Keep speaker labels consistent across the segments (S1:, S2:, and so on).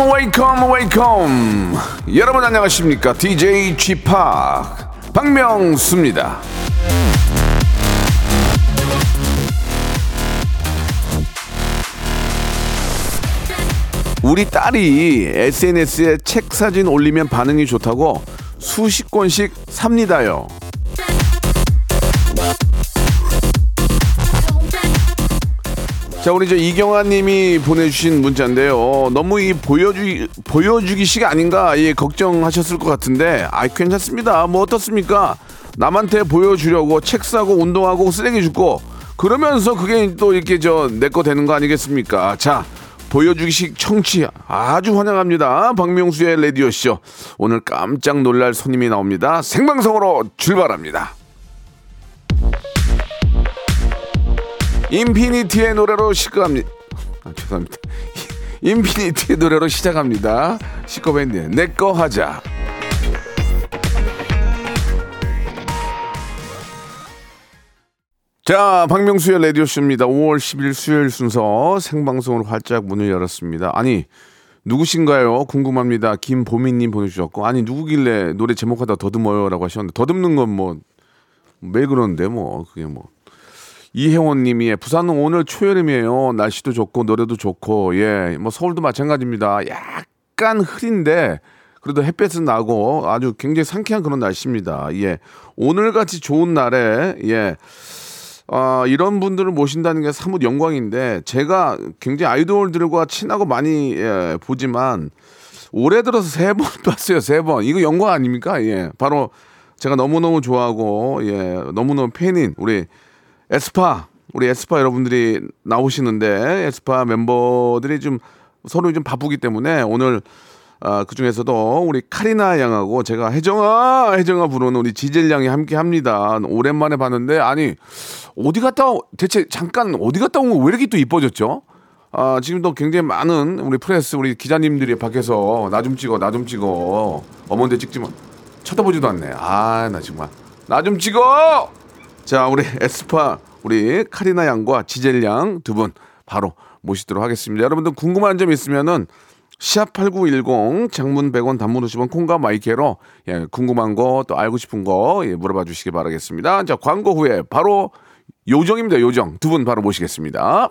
S1: welcome welcome welcome 여러분 안녕하십니까 DJ p 박명수입니다. 우리 딸이 SNS에 책 사진 올리면 반응이 좋다고 수십 권씩 삽니다요. 자, 우리 저 이경아 님이 보내주신 문자인데요. 너무 이 보여주기, 보여주기식 아닌가, 예, 걱정하셨을 것 같은데, 아, 괜찮습니다. 뭐 어떻습니까? 남한테 보여주려고 책 사고 운동하고 쓰레기 줍고, 그러면서 그게 또 이렇게 저, 내 거 되는 거 아니겠습니까? 자, 보여주기식 청취 아주 환영합니다. 박명수의 라디오쇼. 오늘 깜짝 놀랄 손님이 나옵니다. 생방송으로 출발합니다. 인피니티의 노래로 시작합니다. 아, 죄송합니다. 인피니티의 노래로 시작합니다. 시커밴드 내꺼 하자. 자, 박명수의 라디오쇼입니다. 5월 10일 수요일 순서 생방송으로 활짝 문을 열었습니다. 아니, 누구신가요? 궁금합니다. 김보미님 보내주셨고, 아니, 누구길래 노래 제목하다 더듬어요? 라고 하셨는데, 더듬는 건 뭐, 매 그러는데, 뭐, 그게 뭐. 이혜원 님이 부산은 오늘 초여름이에요. 날씨도 좋고 노래도 좋고 예, 뭐 서울도 마찬가지입니다. 약간 흐린데 그래도 햇볕은 나고 아주 굉장히 상쾌한 그런 날씨입니다. 예. 오늘 같이 좋은 날에 예. 아, 이런 분들을 모신다는 게 사뭇 영광인데 제가 굉장히 아이돌들과 친하고 많이 예, 보지만 올해 들어서 세 번 봤어요. 세 번. 이거 영광 아닙니까? 예. 바로 제가 너무너무 좋아하고 예, 너무너무 팬인 우리 에스파 우리 에스파 여러분들이 나오시는데 에스파 멤버들이 좀 서로 좀 바쁘기 때문에 오늘 아, 그 중에서도 우리 카리나 양하고 제가 혜정아 혜정아 부르는 우리 지젤 양이 함께 합니다. 오랜만에 봤는데 아니 어디 갔다 오- 대체 잠깐 어디 갔다 온 거 왜 이렇게 또 이뻐졌죠? 아, 지금도 굉장히 많은 우리 프레스 우리 기자님들이 밖에서 나 좀 찍어 나 좀 찍어 어머니 찍지 마 쳐다보지도 않네. 아 나 정말 나 좀 찍어. 자, 우리 에스파 우리 카리나 양과 지젤 양 두 분 바로 모시도록 하겠습니다. 여러분들 궁금한 점 있으면은 샵8910 장문 100원 단문 50원 콩과 마이K로 예, 궁금한 거 또 알고 싶은 거 예, 물어봐 주시기 바라겠습니다. 자, 광고 후에 바로 요정입니다. 요정 두 분 바로 모시겠습니다.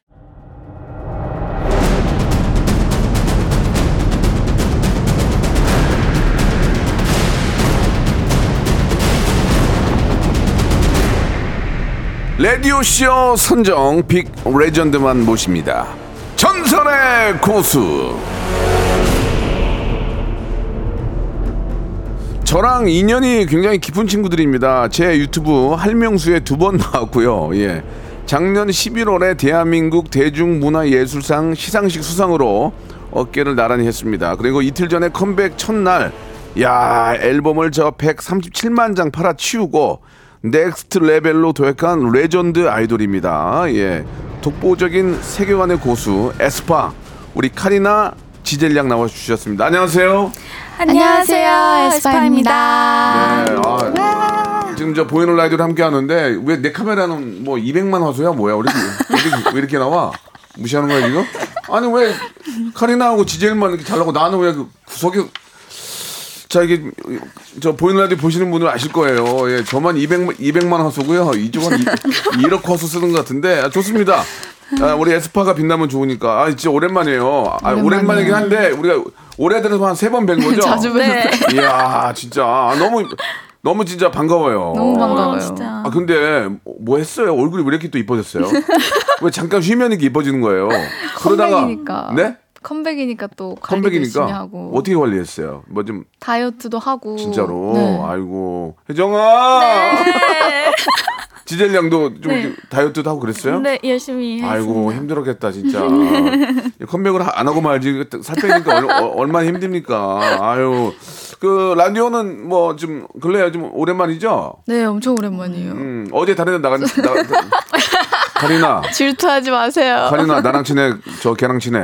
S1: 라디오쇼 선정 빅 레전드만 모십니다. 전설의 고수. 저랑 인연이 굉장히 깊은 친구들입니다. 제 유튜브 할명수에 두 번 나왔고요. 예. 작년 11월에 대한민국 대중문화예술상 시상식 수상으로 어깨를 나란히 했습니다. 그리고 이틀 전에 컴백 첫날, 야 앨범을 저 137만 장 팔아치우고 Next Level로 도약한 레전드 아이돌입니다. 예. 독보적인 세계관의 고수 에스파 우리 카리나 지젤량 나와 주셨습니다. 안녕하세요.
S2: 안녕하세요, 에스파입니다.
S1: 네, 아, 지금 저 보이는 라디오를 함께 하는데 왜 내 카메라는 뭐 200만 화소야 뭐야? 우리 왜 이렇게 나와? 무시하는 거야 지금? 아니 왜 카리나하고 지젤만 이렇게 잘나고 나는 왜 그 구석에 자 이게 저 보이는 라디오 보시는 분들 아실 거예요. 예, 저만 200만 200만 화소고요. 이쪽은 1억 화소 쓰는 것 같은데 아, 좋습니다. 아, 우리 에스파가 빛나면 좋으니까 아 진짜 오랜만이에요. 아, 오랜만이긴 한데 우리가 올해 들어서 한세 번 뵌 거죠.
S2: 자주 뵈셨어요.
S1: 이야 진짜 아, 너무 너무 진짜 반가워요.
S2: 너무 반가워요.
S3: 진짜.
S1: 아 근데 뭐 했어요? 얼굴이 왜 이렇게 또 이뻐졌어요? 왜 잠깐 쉬면 이렇게 이뻐지는 거예요? 그러다가
S2: 컴백이니까.
S1: 네?
S2: 컴백이니까 또
S1: 컴백이니까
S2: 하고
S1: 어떻게 관리했어요? 뭐 좀
S2: 다이어트도 하고
S1: 진짜로
S2: 네.
S1: 아이고 혜정아 지젤량도 좀
S3: 네.
S1: 다이어트도 하고 그랬어요?
S3: 네, 열심히
S1: 아이고
S3: 했습니다.
S1: 힘들었겠다 진짜 컴백을 하- 안 하고 말지 살 빼니까 얼, 어, 얼마나 힘듭니까 아유 그 라디오는 뭐 좀 근래에 좀 오랜만이죠
S2: 네, 엄청 오랜만이에요.
S1: 음 어제 다른 데 나간 나, 카리나.
S2: 질투하지 마세요.
S1: 카리나 나랑 친해? 저 걔랑 친해?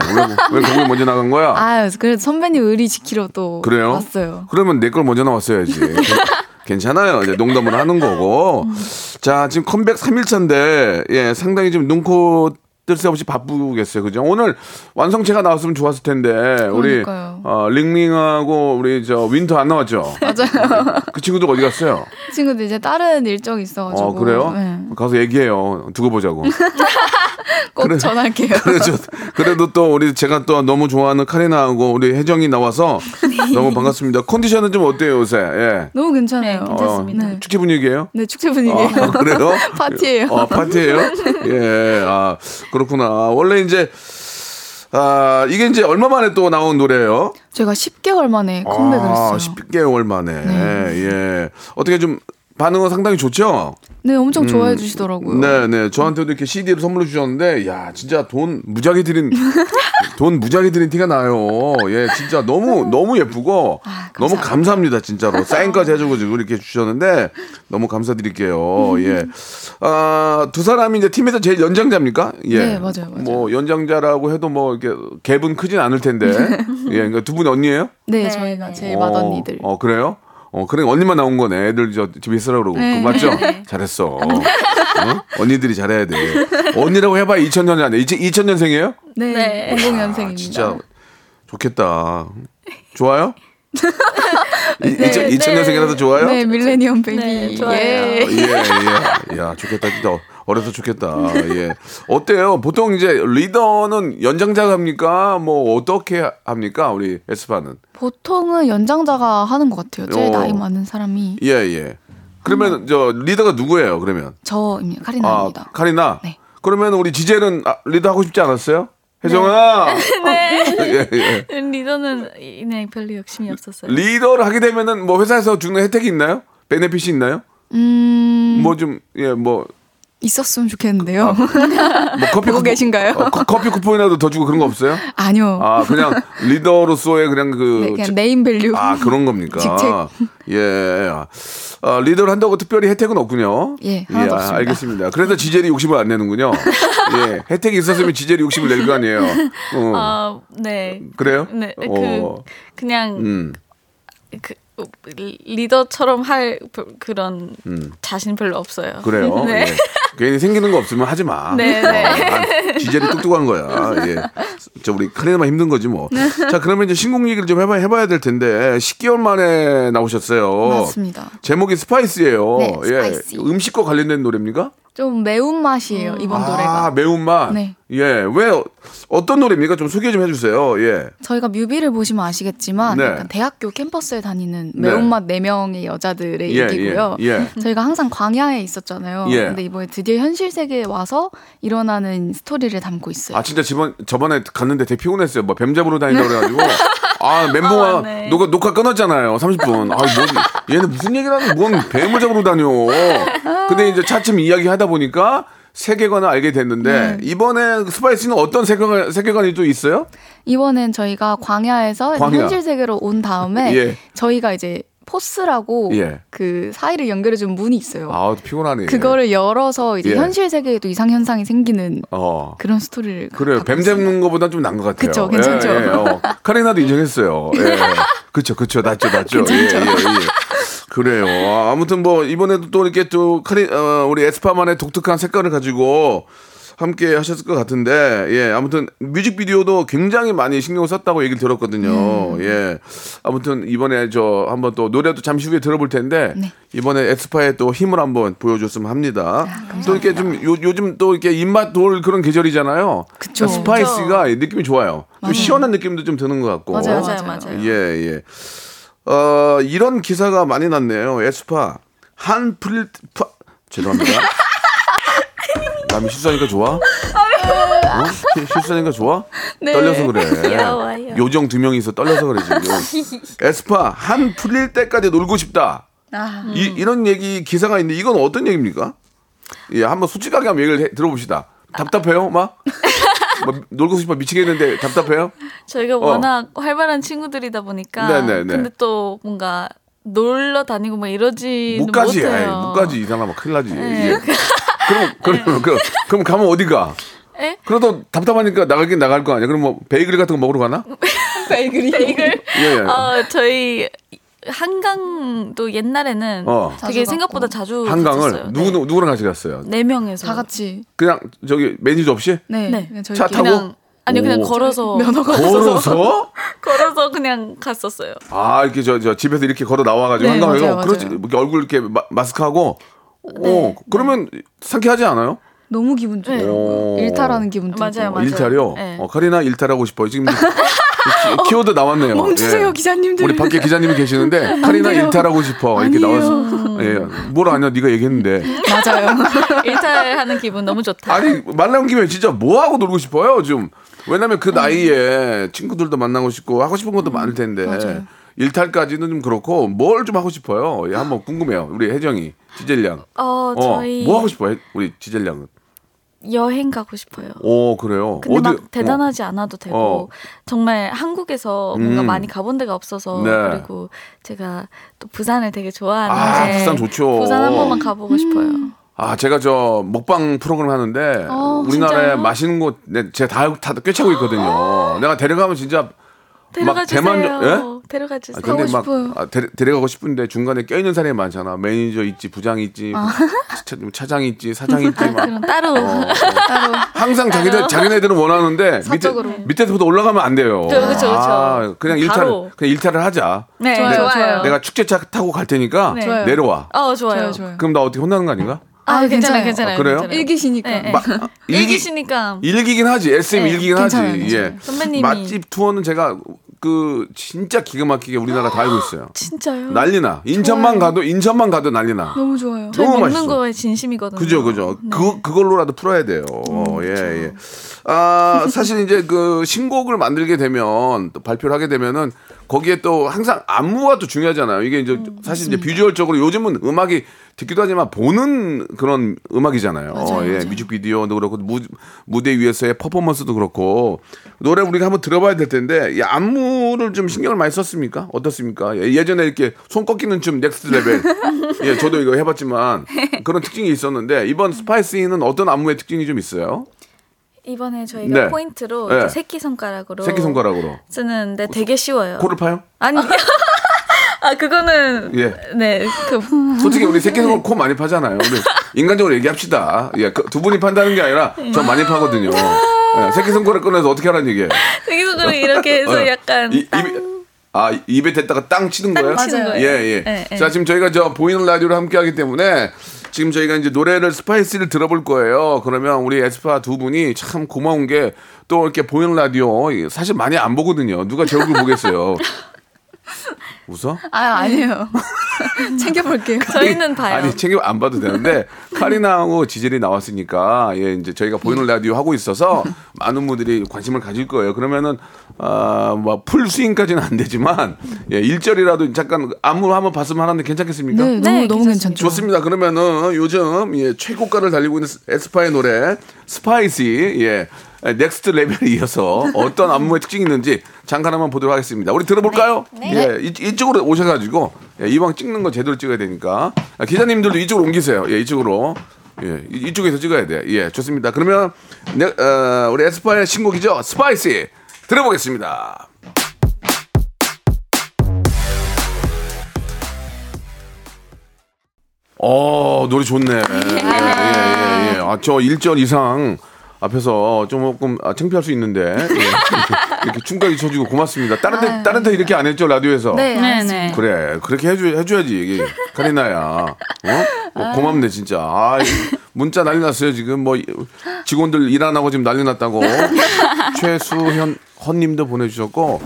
S1: 왜, 왜 거기 먼저 나간 거야?
S2: 아, 그래도 선배님 의리 지키러 또
S1: 그래요?
S2: 왔어요.
S1: 그러면 내 걸 먼저 나왔어야지. 괜찮아요. 이제 농담을 하는 거고. 자 지금 컴백 3일차인데 예 상당히 좀 눈코 뜰 새 없이 바쁘겠어요 그죠 오늘 완성체가 나왔으면 좋았을 텐데 우리
S2: 그러니까요.
S1: 어, 닝닝하고 우리 저 윈터 안 나왔죠
S2: 맞아요.
S1: 그 친구들 어디 갔어요
S2: 친구들 이제 다른 일정이 있어가지고
S1: 어 그래요
S2: 네.
S1: 가서 얘기해요 두고 보자고
S2: 꼭
S1: 그래.
S2: 전할게요.
S1: 그래도, 그래도 또 우리 제가 또 너무 좋아하는 카리나하고 우리 혜정이 나와서 너무 반갑습니다. 컨디션은 좀 어때요 요새? 예.
S2: 너무 괜찮아요.
S3: 네, 괜찮습니다.
S2: 네.
S1: 축제 분위기예요?
S2: 네, 축제 분위기예요.
S1: 아, 그래요?
S2: 파티예요.
S1: 어, 파티예요? 예. 아 그렇구나. 원래 이제 아 이게 이제 얼마 만에 또 나온 노래예요?
S2: 제가 10개월 만에 컴백을
S1: 아,
S2: 했어요.
S1: 10개월 만에. 예. 어떻게 좀 반응은 상당히 좋죠?
S2: 네, 엄청 좋아해 주시더라고요.
S1: 음. 네, 네. 저한테도 이렇게 CD를 선물로 주셨는데, 야, 진짜 돈 무지하게 드린, 돈 무지하게 드린 티가 나요. 예, 진짜 너무, 너무 예쁘고,
S2: 아,
S1: 너무
S2: 감사합니다.
S1: 감사합니다, 진짜로. 사인까지 해주고 지금 이렇게 주셨는데, 너무 감사드릴게요. 예. 아, 두 사람이 이제 팀에서 제일 연장자입니까? 예.
S2: 네, 맞아요, 맞아요.
S1: 뭐, 연장자라고 해도 뭐, 이렇게 갭은 크진 않을 텐데. 예, 그러니까 두 분이 언니예요?
S2: 네,
S3: 네,
S2: 저희가
S3: 네.
S2: 제일
S1: 어,
S2: 맏언니들.
S1: 어, 그래요? 어, 그래, 언니만 나온 거네. 애들 저 집에 있으라 그러고.
S2: 네.
S1: 맞죠? 잘했어. 어? 언니들이 잘해야 돼. 언니라고 해봐야 2000년이 안 돼. 2000년생이에요?
S2: 네,
S3: 네.
S2: 00년생입니다.
S1: 진짜 좋겠다. 좋아요? 이,
S2: 네,
S1: 2000, 2000년생이라도 좋아요?
S2: 네, 밀레니엄 베이비.
S3: 네, 좋아요.
S2: 예.
S1: 예, 예. 야, 좋겠다. 진짜 어려서 좋겠다. 예. 어때요? 보통 이제 리더는 연장자가 합니까? 뭐 어떻게 합니까? 우리 에스파는.
S2: 보통은 연장자가 하는 것 같아요. 제일
S1: 어.
S2: 나이 많은 사람이
S1: 예, 예. 그러면 저 리더가 누구예요? 그러면?
S2: 저입니다.
S1: 아,
S2: 카리나입니다.
S1: 카리나.
S2: 네.
S1: 그러면 우리 지젤은 아, 리더 하고 싶지 않았어요? 혜정아.
S3: 네.
S1: 예, 예.
S3: 리더는 네, 별로 욕심이 없었어요.
S1: 리더를 하게 되면은 뭐 회사에서 주는 혜택이 있나요? benefit이 있나요?
S2: 음,
S1: 뭐 좀 예, 뭐,
S2: 있었으면 좋겠는데요.
S1: 뭐 커피
S2: 보고 계신가요?
S1: 어, 커- 커피 쿠폰이라도 더 주고 그런 거 없어요?
S2: 아니요.
S1: 아, 그냥 리더로서의 그냥 그
S2: 네, 그냥
S1: 지-
S2: 네임 밸류.
S1: 아, 그런 겁니까?
S2: 직책.
S1: 예. 아, 리더를 한다고 특별히 혜택은 없군요.
S2: 예, 하나도
S1: 아,
S2: 없습니다.
S1: 알겠습니다. 그래서 지젤이 욕심을 안 내는군요. 예. 혜택이 있었으면 지젤이 욕심을 낼 거 아니에요. 어.
S3: 아, 네.
S1: 그래요?
S3: 네, 그
S1: 어.
S3: 그냥
S1: 음.
S3: 그 리- 리더처럼 할 그- 그런
S1: 음.
S3: 자신 별로 없어요.
S1: 그래요.
S3: 네.
S1: 예. 괜히 생기는 거 없으면 하지 마.
S3: 네, 네.
S1: 아, 지젤이 똑똑한 거야. 예. 저 우리 카리나만 힘든 거지 뭐. 자, 그러면 이제 신곡 얘기를 좀 해봐, 해봐야 될 텐데 10개월 만에 나오셨어요.
S2: 맞습니다.
S1: 제목이 Spice예요.
S2: 네, Spicy.
S1: 예. 음식과 관련된 노래입니까?
S2: 좀 매운 맛이에요 이번
S1: 아,
S2: 노래가.
S1: 매운 맛.
S2: 네.
S1: 예. 왜 어- 어떤 노래입니까? 좀 소개 좀 해주세요. 예.
S2: 저희가 뮤비를 보시면 아시겠지만
S1: 네.
S2: 대학교 캠퍼스에 다니는
S1: 네.
S2: 매운맛 네 명의 여자들의
S1: 예,
S2: 얘기고요.
S1: 예, 예.
S2: 저희가 항상 광야에 있었잖아요.
S1: 예.
S2: 근데 이번에 드디어 현실 세계에 와서 일어나는 스토리를 담고 있어요.
S1: 아 진짜 저번 저번에 갔는데 되게 피곤했어요. 뭐 뱀 잡으러 다닌다 그래가지고 아 멘붕아
S3: 아, 네.
S1: 녹화 녹화 끊었잖아요. 30분. 아 뭐, 얘는 무슨 얘기를 하는 뭔 뱀을 잡으러 다녀. 근데 이제 차츰 이야기하다 보니까 세계관을 알게 됐는데
S2: 네.
S1: 이번에 Spice는 어떤 세계관 세계관이 또 있어요?
S2: 이번엔 저희가 광야에서
S1: 광야.
S2: 현실 세계로 온 다음에
S1: 예.
S2: 저희가 이제 POS라고
S1: 예.
S2: 그 사이를 연결해 준 문이 있어요.
S1: 아 피곤하네.
S2: 그거를 열어서 이제
S1: 예.
S2: 현실 세계에도 이상 현상이 생기는
S1: 어.
S2: 그런 스토리를
S1: 그래요. 뱀. 잡는 것보다 좀 나은 것 같아요.
S2: 그쵸, 괜찮죠.
S1: 예, 예, 어. 카리나도 인정했어요. 예. 그쵸, 그쵸. 낫죠, 낫죠. 그래요. 아, 아무튼 뭐, 이번에도 또 이렇게 또 카리, 어, 우리 에스파만의 독특한 색깔을 가지고 함께 하셨을 것 같은데, 예. 아무튼 뮤직비디오도 굉장히 많이 신경을 썼다고 얘기를 들었거든요. 예. 아무튼 이번에 저 한번 또 노래도 잠시 후에 들어볼 텐데,
S2: 네.
S1: 이번에 에스파의 또 힘을 한번 보여줬으면 합니다. 또 이렇게 좀 요, 요즘 또 이렇게 입맛 돌 그런 계절이잖아요.
S2: 그쵸.
S1: 그러니까 Spice가 느낌이 좋아요. 좀 시원한 느낌도 좀 드는 것 같고.
S2: 맞아요,
S3: 맞아요,
S2: 맞아요.
S3: 맞아요.
S1: 예, 예. 어, 이런 기사가 많이 났네요. 에스파. 한 프릴, 파, 죄송합니다. 남이 실수하니까 좋아? 어? 시- 실수하니까 좋아? 떨려서 그래.
S3: 귀여워요.
S1: 요정 두 명이 있어 떨려서 그래 지금. 에스파 한 풀릴 때까지 놀고 싶다. 이, 이런 얘기 기사가 있는데 이건 어떤 얘기입니까? 예, 한번 솔직하게 한번 얘기를 해- 들어봅시다. 답답해요, 막? 뭐, 놀고 싶어 미치겠는데 답답해요?
S3: 저희가 워낙 활발한 친구들이다 보니까
S1: 어. 네네네.
S3: 근데 또 뭔가 놀러 다니고 막 이러지는
S1: 못 가지, 아이,
S3: 못해요.
S1: 못 가지 이 사람아 큰일 나지.
S3: 네.
S1: 예. 그럼 그럼 그럼 그럼 가면 어디 가?
S3: 에?
S1: 그래도 답답하니까 나가긴 나갈 거 아니야. 그럼 뭐 베이글 같은 거 먹으러 가나?
S3: 베이글. 베이글.
S1: 예, 예.
S3: 어 저희 한강도 옛날에는
S1: 어.
S3: 되게
S2: 자주
S3: 생각보다
S2: 갔고.
S3: 자주
S1: 한강을
S3: 갔었어요.
S1: 누구
S3: 네.
S1: 누구랑 같이 갔어요?
S3: 네 명에서
S2: 다 같이.
S1: 그냥 저기 매니저 없이
S2: 네.
S3: 네.
S2: 그냥
S1: 차
S2: 저희끼리.
S1: 타고?
S3: 그냥 아니요 그냥
S1: 오.
S3: 걸어서
S2: 면허가
S1: 걸어서
S3: 걸어서 그냥 갔었어요.
S1: 아 이렇게 저, 저 집에서 이렇게 걸어 나와가지고
S2: 네,
S1: 한강에
S2: 맞아요,
S1: 그렇지. 이렇게 얼굴 이렇게 마, 마스크하고
S3: 네.
S1: 오 그러면 상쾌하지 않아요?
S2: 너무 기분 좋아요.
S1: 오.
S2: 일탈하는 기분 들고.
S3: 맞아요, 맞아요.
S1: 일탈이요?
S3: 네.
S1: 어, 카리나 일탈하고 싶어요. 지금 키, 키워드 나왔네요.
S2: 멈추세요,
S1: 예.
S2: 기자님들.
S1: 우리 밖에 기자님이 계시는데 카리나
S2: 돼요.
S1: 일탈하고 싶어 이렇게. 나왔어. 예, 뭘 아냐 네가 얘기했는데.
S2: 맞아요.
S3: 일탈하는 기분 너무 좋다.
S1: 아니 말 나온 김에 진짜 뭐 하고 놀고 싶어요 좀. 왜냐면 그 나이에 친구들도 만나고 싶고 하고 싶은 것도 많을 텐데
S2: 맞아요.
S1: 일탈까지는 좀 그렇고 뭘 좀 하고 싶어요. 예, 한번 궁금해요. 우리 혜정이 지젤량.
S3: 어 저희
S1: 뭐 하고 싶어요? 우리 지젤량은.
S3: 여행 가고 싶어요.
S1: 오 그래요.
S3: 근데 막
S1: 어,
S3: 대단하지 않아도 되고
S1: 어.
S3: 정말 한국에서 뭔가
S1: 음.
S3: 많이 가본 데가 없어서
S1: 네.
S3: 그리고 제가 또 부산을 되게 좋아하는데
S1: 아, 부산 좋죠.
S3: 부산 한 번만 가보고 싶어요.
S1: 아 제가 저 먹방 프로그램 하는데
S3: 어,
S1: 우리나라에
S3: 진짜요?
S1: 맛있는 곳 네, 제가 다, 다 꿰차고 있거든요. 내가 데려가면 진짜
S3: 데려가
S1: 막 대만
S3: 주세요.
S1: 예?
S3: 데려가 주세요.
S1: 아, 근데 막
S2: 싶어요.
S1: 아, 데려, 데려가고 싶은데 중간에 껴있는 사람이 많잖아. 매니저 있지, 부장 있지, 차, 차장 있지, 사장 있지. 막.
S3: 그럼 따로
S1: 어, 어.
S2: 따로.
S1: 항상 자기들 자기네들은 원하는데 밑에
S2: 사적으로.
S1: 밑에서부터 올라가면 안 돼요.
S3: 그쵸, 그쵸, 그쵸.
S1: 아, 그냥 일탈. 그냥 일탈을 하자.
S3: 네
S2: 좋아요,
S3: 좋아요.
S2: 좋아요.
S1: 내가 축제차 타고 갈 테니까
S3: 네.
S1: 내려와.
S3: 어 좋아요.
S2: 좋아요, 좋아요.
S1: 그럼 나 어떻게 혼나는 거 아닌가?
S3: 아,
S2: 아,
S3: 괜찮아요,
S2: 괜찮아요.
S3: 아,
S1: 그래요?
S3: 괜찮아요.
S2: 일기시니까.
S3: 네, 네.
S1: 마, 아, 일기,
S3: 일기 시니까
S1: 일기긴 하지. SM
S3: 네,
S1: 일기긴
S2: 괜찮아요,
S1: 하지.
S2: 괜찮아요.
S1: 예.
S3: 선배님이
S1: 맛집 투어는 제가 그 진짜 기가 막히게 우리나라 다 알고 있어요.
S3: 진짜요.
S1: 난리나. 인천만 가도 인천만 가도 난리나.
S2: 너무 좋아요.
S1: 너무
S3: 먹는
S1: 맛있어.
S3: 거에 진심이거든요.
S1: 그죠, 그죠.
S3: 네.
S1: 그 그걸로라도 풀어야 돼요. 예, 예. 아, 사실 이제 그 신곡을 만들게 되면 또 발표를 하게 되면은 거기에 또 항상 안무가 또 중요하잖아요. 이게 이제 사실 이제 비주얼적으로 요즘은 음악이 듣기도 하지만 보는 그런 음악이잖아요.
S2: 맞아요,
S1: 예,
S2: 맞아요.
S1: 뮤직비디오도 그렇고 무, 무대 위에서의 퍼포먼스도 그렇고 노래 우리가 한번 들어봐야 될 텐데 이 안무를 좀 신경을 많이 썼습니까? 어떻습니까? 예, 예전에 이렇게 손 꺾이는 춤 Next Level 예, 저도 이거 해봤지만 그런 특징이 있었는데 이번 Spice는 어떤 안무의 특징이 좀 있어요?
S3: 이번에 저희가
S1: 네.
S3: 포인트로
S1: 네.
S3: 새끼 손가락으로
S1: 새끼 손가락으로
S3: 쓰는데 되게 쉬워요.
S1: 코를 파요?
S3: 아니 아 그거는
S1: 예.
S3: 네 그
S1: 솔직히 우리 새끼 손가락 코 많이 파잖아요. 우리 인간적으로 얘기합시다. 예, 그 두 분이 판다는 게 아니라 저 많이 파거든요. 예, 새끼 손가락 꺼내서 어떻게 하라는 얘기예요?
S3: 새끼 손가락 이렇게 해서
S1: 어.
S3: 약간
S1: 이-
S3: 땅
S1: 입에, 아 입에 댔다가 땅 치는 거예요?
S3: 치는
S2: 맞아요.
S3: 거예요.
S1: 예, 예.
S3: 네, 네.
S1: 자, 지금 저희가 저 보이는 라디오를 함께 하기 때문에 지금 저희가 이제 노래를 Spice를 들어볼 거예요. 그러면 우리 에스파 두 분이 참 고마운 게 또 이렇게 보이는 라디오 사실 많이 안 보거든요. 누가 제 얼굴 보겠어요. 웃어?
S2: 아, 아니에요. 챙겨볼게요.
S3: 저희는 봐요.
S1: 아니 챙겨 안 봐도 되는데 카리나하고 지젤이 나왔으니까 예 이제 저희가 보이는 라디오 하고 있어서 많은 분들이 관심을 가질 거예요. 그러면은 아 뭐 풀 스윙까지는 안 되지만 예 1절이라도 잠깐 안무 한번 봤으면 하는데 괜찮겠습니까?
S2: 네, 너무,
S3: 네,
S2: 너무. 괜찮죠.
S1: 좋습니다. 그러면은 요즘 예, 최고가를 달리고 있는 에스파의 노래 Spicy 예 Next Level에 이어서 어떤 안무의 특징이 있는지 잠깐 한번 보도록 하겠습니다. 우리 들어볼까요? 예, 이, 이쪽으로 오셔가지고 예, 이왕 찍는 거 제대로 찍어야 되니까 아, 기자님들도 이쪽으로 옮기세요. 예, 이쪽으로 예, 이- 이쪽에서 찍어야 돼. 예, 좋습니다. 그러면 네, 어, 우리 에스파의 신곡이죠, Spicy 들어보겠습니다. 어 노래 좋네. 예, 예, 예, 예. 아, 저 1절 이상 앞에서 조금 아, 창피할 수 있는데 예. 이렇게, 춤까지 쳐주고 고맙습니다. 다른 데 다른 데 이렇게 안 했죠 라디오에서.
S2: 네,
S3: 네 네.
S1: 그래 그렇게 해줘 해줘야지 이게 카리나야. 어? 뭐 고맙네 진짜. 아 문자 난리 났어요 지금 뭐 직원들 일 안 하고 지금 난리 났다고. 최수현 헌님도 보내주셨고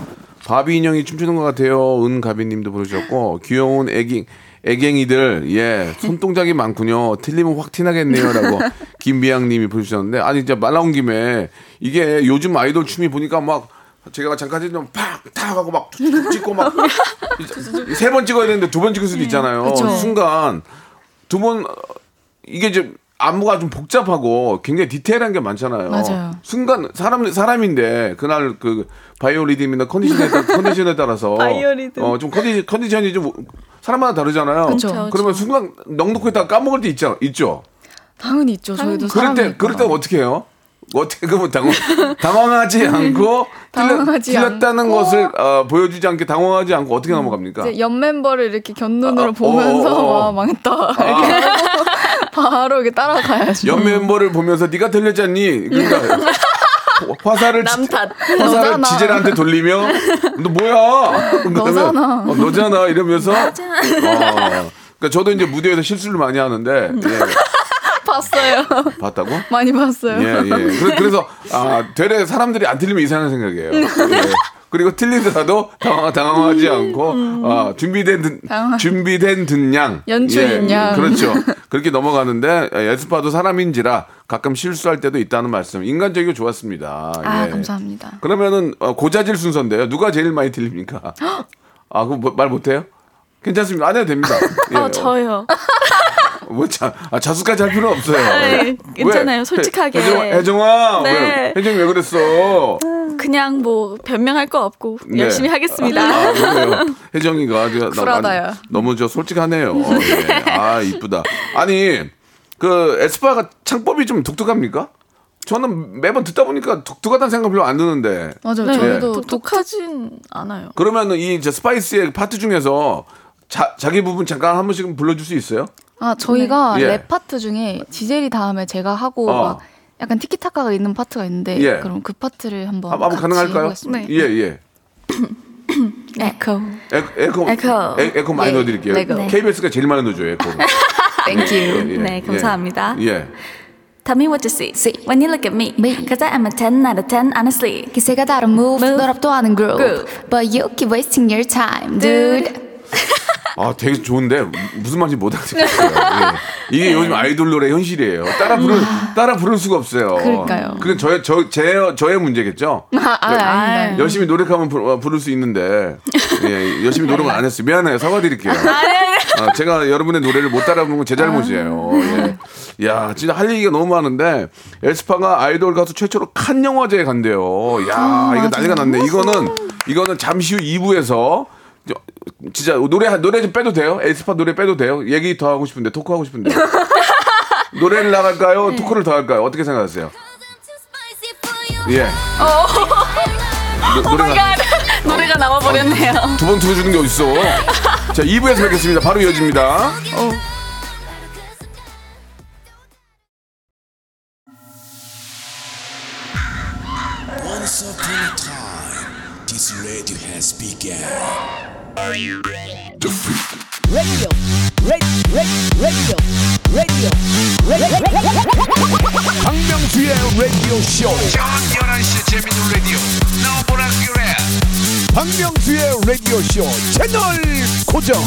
S1: 바비 인형이 춤추는 것 같아요. 은가비님도 보내주셨고 귀여운 애기 애갱이들 예 손동작이 많군요. 틀리면 확 티나겠네요라고 김비양님이 보내주셨는데 아니 이제 말 나온 김에 이게 요즘 아이돌 춤이 보니까 막 제가 잠깐 좀팍탁 하고 막 툭툭 찍고 막 세 번 찍어야 되는데 두 번 찍을 수도 있잖아요.
S2: 그쵸.
S1: 순간 두 번 이게 이제 안무가 좀 복잡하고 굉장히 디테일한 게 많잖아요.
S2: 맞아요.
S1: 순간 사람 사람인데 그날 그 바이오 리듬이나 컨디션에 따라 컨디션에 따라서
S3: 바이오 리듬.
S1: 어좀 컨디 컨디션이 좀 사람마다 다르잖아요.
S2: 그쵸.
S3: 그쵸.
S1: 그러면 순간 넉넉히 있다가 까먹을 때 있죠. 있죠.
S2: 당연히 있죠. 저희도
S1: 그럴 때. 그럴 때 어떻게 해요? 어떻게 그러면 당황, 당황하지 않고
S2: 당황하지
S1: 틀렸, 다는. 것을 어, 보여주지 않게 당황하지 않고 어떻게 넘어갑니까?
S2: 이제 옆 멤버를 이렇게 견눈으로
S1: 아,
S2: 보면서
S1: 어, 어, 어.
S2: 와 망했다 하고 바로 이렇게 따라가야죠.
S1: 옆 멤버를 보면서 네가 틀렸잖니. 그러니까 화살을 지-
S3: 남 탓.
S1: 화살을
S2: 너잖아.
S1: 지젤한테 돌리며 너 뭐야?
S2: 너잖아.
S1: 어, 너잖아 이러면서 어, 그러니까 저도 이제 무대에서 실수를 많이 하는데 예,
S2: 봤어요.
S1: 봤다고?
S2: 많이 봤어요.
S1: 예, 예. 그래- 그래서 아 되레 사람들이 안 틀리면 이상한 생각이에요. 예. 그리고 틀리더라도 당황, 당황하지 않고 아, 준비된 듣,
S2: 당황-
S1: 준비된 듣냥
S2: 연출인 양.
S1: 그렇죠. 그렇게 넘어가는데 예, 에스파도 사람인지라 가끔 실수할 때도 있다는 말씀. 인간적이고 좋았습니다.
S2: 아
S1: 예.
S2: 감사합니다.
S1: 그러면은 어, 고자질 순서인데요. 누가 제일 많이 틀립니까? 아, 그거 뭐- 말 못해요? 괜찮습니다. 안 해도 됩니다. 예.
S3: 어 저요.
S1: 뭐 자, 아, 자수까지 할 필요는 없어요.
S3: 아이, 괜찮아요.
S1: 왜?
S3: 솔직하게.
S1: 혜정, 혜정아,
S3: 네.
S1: 왜, 혜정이 왜 그랬어?
S3: 그냥 뭐 변명할 거 없고
S1: 네.
S3: 열심히 하겠습니다.
S1: 아, 그래요. 혜정이가 아주 나- 너무 저 솔직하네요. 예. 아, 이쁘다. 아니, 그 에스파가 창법이 좀 독특합니까? 저는 매번 듣다 보니까 독특하다는 생각 별로 안 드는데.
S2: 맞아요.
S3: 네,
S2: 저희도 독특
S3: 독특하진 않아요.
S1: 그러면은 이 이제 Spice의 파트 중에서 자, 자기 부분 잠깐 한 번씩 불러줄 수 있어요?
S2: 아 저희가
S1: 네. 예.
S2: 랩 파트 중에 지젤이 다음에 제가 하고
S1: 어.
S2: 막 약간 티키타카가 있는 파트가 있는데
S1: 예.
S2: 그럼 그 파트를 한번
S1: 한번
S2: 같이
S1: 가능할까요?
S2: 해보겠습니다.
S1: 예, 예.
S3: 에코.
S1: 에, 에코,
S3: 에코.
S1: 에, 에코 많이
S2: 예,
S1: 넣어드릴게요.
S2: 네.
S1: KBS가 제일 많이 넣어줘요, 에코.
S2: Thank you.
S1: 예, 예,
S3: 네,
S1: 예.
S3: 감사합니다.
S1: 예.
S3: Tell me what you see,
S2: See.
S3: when you look at me.
S2: Me.
S3: Cause I am a 10 out of 10, honestly.
S2: 기세가 다른 move,
S3: Move.
S2: 너랍도 하는 groove.
S3: Groove.
S2: But you keep wasting your time, dude.
S1: 아, 되게 좋은데 무슨 말인지 못 알아듣겠어요. 예. 이게 요즘 아이돌 노래 현실이에요. 따라 부를 따라 부를 수가 없어요.
S2: 그러니까요.
S1: 그건 저의 저 제, 저의 문제겠죠.
S2: 아, 아, 아닙니다.
S1: 열심히 노력하면 부, 어, 부를 수 있는데 예, 열심히 노력을 안 했어요. 미안해요. 사과드릴게요. 아, 제가 여러분의 노래를 못 따라 부른 건제 잘못이에요. 예. 야, 진짜 할 얘기가 너무 많은데 에스파가 아이돌 가수 최초로 칸 영화제에 간대요. 야, 이거 난리가 났네. 이거는 이거는 잠시 후 2부에서 진짜 노래 노래 좀 빼도 돼요? 에스파 노래 빼도 돼요? 얘기 더 하고 싶은데 토크 하고 싶은데 노래를 나갈까요? 토크를 더 할까요? 어떻게 생각하세요? 예. 노, 노래가
S3: 노래가 나와 버렸네요.
S1: 두번 틀어주는 게 어딨어? 자, 2부에서 뵙겠습니다. 바로 이어집니다.
S4: Once
S5: 라디오 쇼 채널 고정.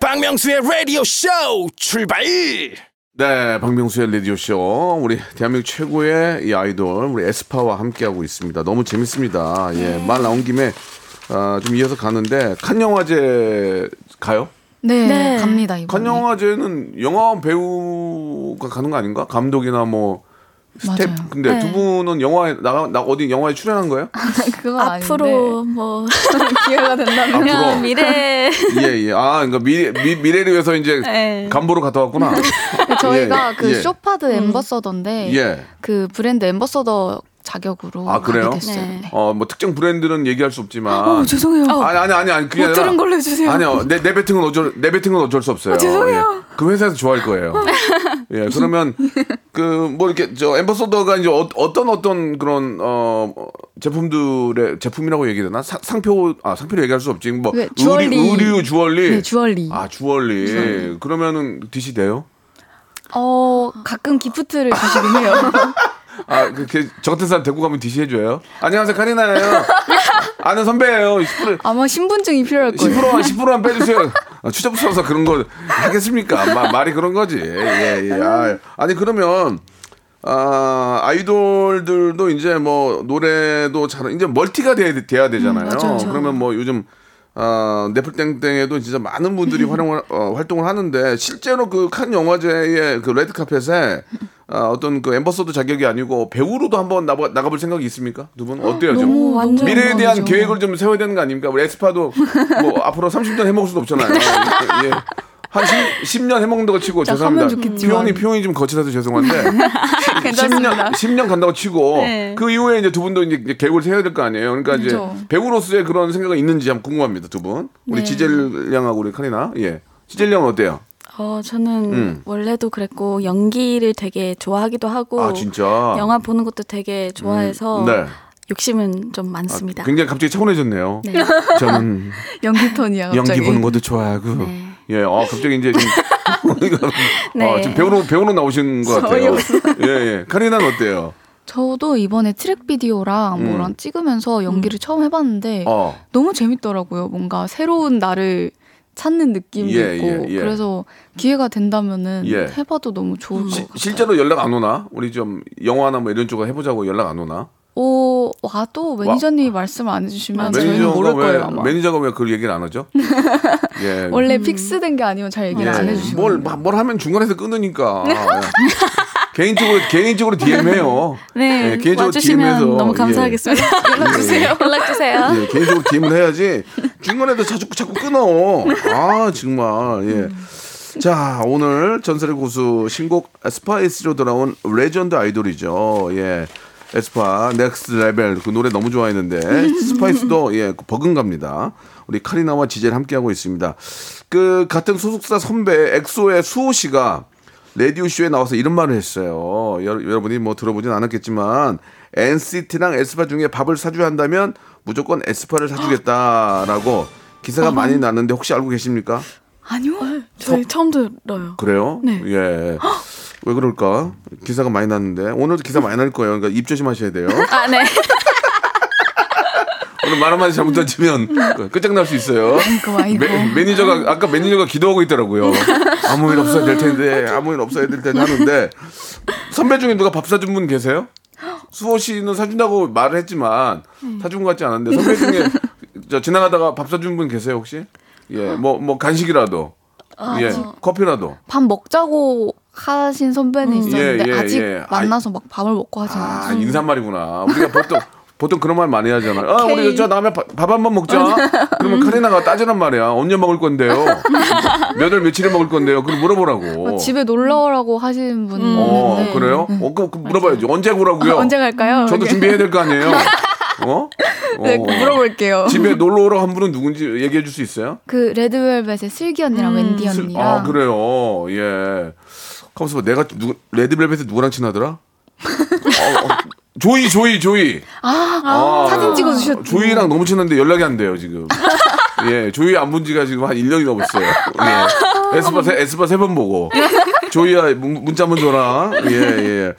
S4: 박명수의 라디오 쇼 출발!
S1: 네, 박명수의 라디오쇼. 우리 대한민국 최고의 이 아이돌, 우리 에스파와 함께하고 있습니다. 너무 재밌습니다. 예, 말 나온 김에, 아, 좀 이어서 가는데, 칸 영화제 가요?
S2: 네,
S3: 네.
S2: 갑니다 이번에.
S1: 칸 영화제는 영화 배우가 가는 거 아닌가? 감독이나 뭐, 스텝.
S2: 맞아요.
S1: 근데
S3: 네.
S1: 두 분은 영화에, 나, 나 어디 영화에 출연한 거예요?
S2: 그건
S3: 앞으로 뭐
S2: 기회가 된다면
S1: 앞으로.
S3: 미래
S1: 예, 예. 아, 그러니까 미, 미, 미래를 위해서 이제
S3: 네.
S1: 간보러 갔다 왔구나.
S2: 저희가
S1: 예,
S2: 그
S1: 예.
S2: Chopard ambassador인데
S1: 예.
S2: 그 브랜드 ambassador 자격으로
S1: 아, 그래요?
S2: 됐어요.
S3: 네.
S2: 네.
S1: 어, 뭐 특정 브랜드는 얘기할 수 없지만.
S2: 어, 죄송해요.
S1: 아니 아니 아니 아니 그게
S2: 못
S1: 아니라
S2: 들은 걸로 해주세요.
S1: 아니요 내 내뱉은 건 어쩔 내뱉은 건 어쩔 수 없어요.
S2: 죄송해요.
S1: 예. 그 회사에서 좋아할 거예요. 예 그러면 그 뭐 이렇게 저 ambassador가 이제 어, 떤 어떤 그런 어 제품들의 제품이라고 얘기 되나 사- 상표 아 상표를 얘기할 수 없지 뭐
S2: 네, 주얼리.
S1: 의류, 의류 주얼리
S2: 네, 주얼리.
S1: 아 주얼리 그러면은 DC 돼요?
S2: 어 가끔 기프트를 주시긴 해요.
S1: 아, 그렇게 저 같은 사람 데리고 가면 DC 해줘요? 안녕하세요, 카리나예요. 아는 선배예요. 10%
S2: 아마 신분증이 필요할 거예요.
S1: 10%만 10%만 빼주세요. 아, 추잡 써서 그런 거 하겠습니까? 마- 말이 그런 거지. 예, 예. 아, 아니 그러면 아, 아이돌들도 이제 뭐 노래도 잘 이제 멀티가 돼, 돼야 되잖아요. 그러면 뭐 요즘 아, 네플땡땡에도 진짜 많은 분들이 활용을 어, 활동을 하는데 실제로 그 칸 영화제의 그 레드 카펫에 아, 어떤 그 ambassador 자격이 아니고 배우로도 한번 나가, 나가볼 생각이 있습니까? 두 분 어때요? 좀? 미래에 대한
S2: 영광이죠.
S1: 계획을 좀 세워야 되는 거 아닙니까? 우리 에스파도 뭐 앞으로 30년 해먹을 수도 없잖아요. 예. 한 10, 년 해먹는다고 치고 죄송합니다. 표현이 표현이 좀 거칠어서 죄송한데
S2: 괜찮습니다.
S1: 10년 10년 간다고 치고
S3: 네.
S1: 그 이후에 이제 두 분도 이제 계획을 세워야 될 거 아니에요. 그러니까 이제
S2: 그렇죠.
S1: 배우로서의 그런 생각이 있는지 한번 궁금합니다. 두 분. 우리
S2: 네.
S1: 지젤 양하고 우리 카리나. 예. 지젤 양은 어때요?
S3: 어, 저는
S1: 음.
S3: 원래도 그랬고 연기를 되게 좋아하기도 하고
S1: 아 진짜.
S3: 영화 보는 것도 되게 좋아해서
S1: 네.
S3: 욕심은 좀 많습니다.
S1: 굉장히 갑자기 차분해졌네요.
S3: 네.
S1: 저는
S2: 연기 톤이야 갑자기.
S1: 연기 보는 것도 좋아하고.
S3: 네.
S1: 예, 어, 갑자기 이제 좀,
S3: 네.
S1: 어, 지금 배우로, 배우로 나오신 것 같아요. 예, 예. 카리나는 어때요?
S2: 저도 이번에 트랙 비디오랑
S1: 음.
S2: 뭐랑 찍으면서 연기를 처음 해봤는데
S1: 어.
S2: 너무 재밌더라고요. 뭔가 새로운 나를 찾는 느낌도
S1: 예,
S2: 있고
S1: 예, 예.
S2: 그래서 기회가 된다면은
S1: 예.
S2: 해봐도 너무 좋을 것
S1: 시-
S2: 같아요.
S1: 실제로 연락 안 오나? 우리 좀 영화나 뭐 이런 쪽으로 해보자고 연락 안 오나?
S2: 오 와도 매니저님이 말씀 안 해주시면 저희는 모를
S1: 왜,
S2: 거예요 아마.
S1: 매니저가 왜그 얘기를 안 하죠? 예.
S2: 원래 fix된 게 아니면 잘 얘기를 안 해주시고
S1: 뭘, 뭘 하면 중간에서 끊으니까. 예. 개인적으로, 개인적으로 DM해요.
S3: 네,
S1: 예, 개인적으로 DM해서.
S3: 너무 감사하겠습니다. 연락 주세요. 연락 주세요.
S1: 예, 개인적으로 DM을 해야지 중간에도 자꾸 자꾸 끊어. 아 정말 예. 자 오늘 전설의 고수 신곡 Spicy로 돌아온 레전드 아이돌이죠. 예. 에스파 Next Level 그 노래 너무 좋아했는데 Spicy도 예 버금갑니다. 우리 카리나와 지젤 함께하고 있습니다. 그 같은 소속사 선배 엑소의 수호 씨가 라디오 쇼에 나와서 이런 말을 했어요. 여, 여러 분이 뭐 들어보진 않았겠지만 NCT랑 에스파 중에 밥을 사줘야 한다면 무조건 에스파를 사주겠다라고 기사가 많이 났는데 혹시 알고 계십니까?
S2: 아니요.
S3: 저희 처음 들어요.
S1: 그래요?
S3: 네.
S1: 예. 왜 그럴까? 기사가 많이 났는데 오늘도 기사 많이 날 거예요. 그러니까 입 조심하셔야 돼요.
S3: 아, 네.
S1: 오늘 말 한마디 잘못하시면 끝장날 수 있어요.
S2: 아이고 아이고.
S1: 매, 매니저가 아까 매니저가 기도하고 있더라고요. 아무 일 없어야 될 텐데 아무 일 없어야 될 텐데 하는데 선배 중에 누가 밥 사준 분 계세요? 수호 씨는 사준다고 말을 했지만 사준 것 같지 않은데 선배 중에 저 지나가다가 밥 사준 분 계세요 혹시? 예, 뭐뭐 간식이라도 예, 커피라도.
S2: 밥 먹자고 하신 선배는 있었는데
S1: 예, 예,
S2: 아직
S1: 예.
S2: 만나서 막 밥을 먹고 하진
S1: 아
S2: 않았어요.
S1: 인사말이구나. 우리가 보통 보통 그런 말 많이 하잖아요. 아, 우리 저 다음에 밥 한 번 먹자. 그러면 카리나가 따지란 말이야. 언제 먹을 건데요? 몇 월 며칠에 먹을 건데요? 그럼 물어보라고.
S2: 어, 집에 놀러 오라고 하신 분
S1: 어,
S2: 있는데
S1: 그래요? 어, 그, 그 물어봐야지. 언제 오라고요?
S2: 언제 갈까요?
S1: 저도
S2: 이렇게.
S1: 준비해야 될 거 아니에요? 어?
S2: 네,
S1: 어.
S2: 물어볼게요.
S1: 집에 놀러 오라고 한 분은 누군지 얘기해 줄 수 있어요?
S2: 그 레드벨벳의 슬기 언니랑 웬디
S1: 슬-
S2: 언니랑
S1: 아, 그래요. 예. 가만있어 봐. 내가 누, 레드벨벳에 누구랑 친하더라? 어, 어, 조이, 조이, 조이. 아,
S2: 사진 찍어주셨-
S1: 조이랑 너무 친한데 연락이 안 돼요, 지금. 예, 조이 안 본 지가 지금 한 1년이 넘었어요. 예. 에스파 세, 에스파 세 번 보고. 조이야, 문, 문자 한번 줘라. 예, 예.